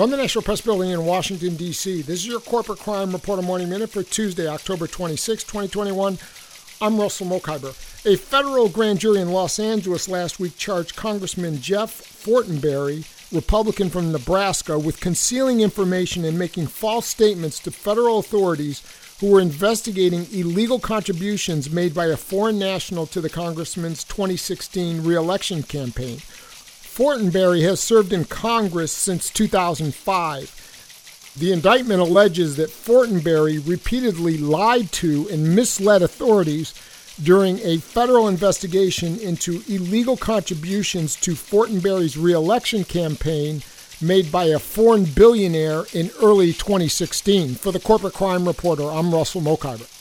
From the National Press Building in Washington, D.C., this is your Corporate Crime Reporter Morning Minute for Tuesday, October 26, 2021. I'm Russell Mokhiber. A federal grand jury in Los Angeles last week charged Congressman Jeff Fortenberry, Republican from Nebraska, with concealing information and making false statements to federal authorities who were investigating illegal contributions made by a foreign national to the congressman's 2016 reelection campaign. Fortenberry has served in Congress since 2005. The indictment alleges that Fortenberry repeatedly lied to and misled authorities during a federal investigation into illegal contributions to Fortenberry's reelection campaign made by a foreign billionaire in early 2016. For the Corporate Crime Reporter, I'm Russell Mokhiber.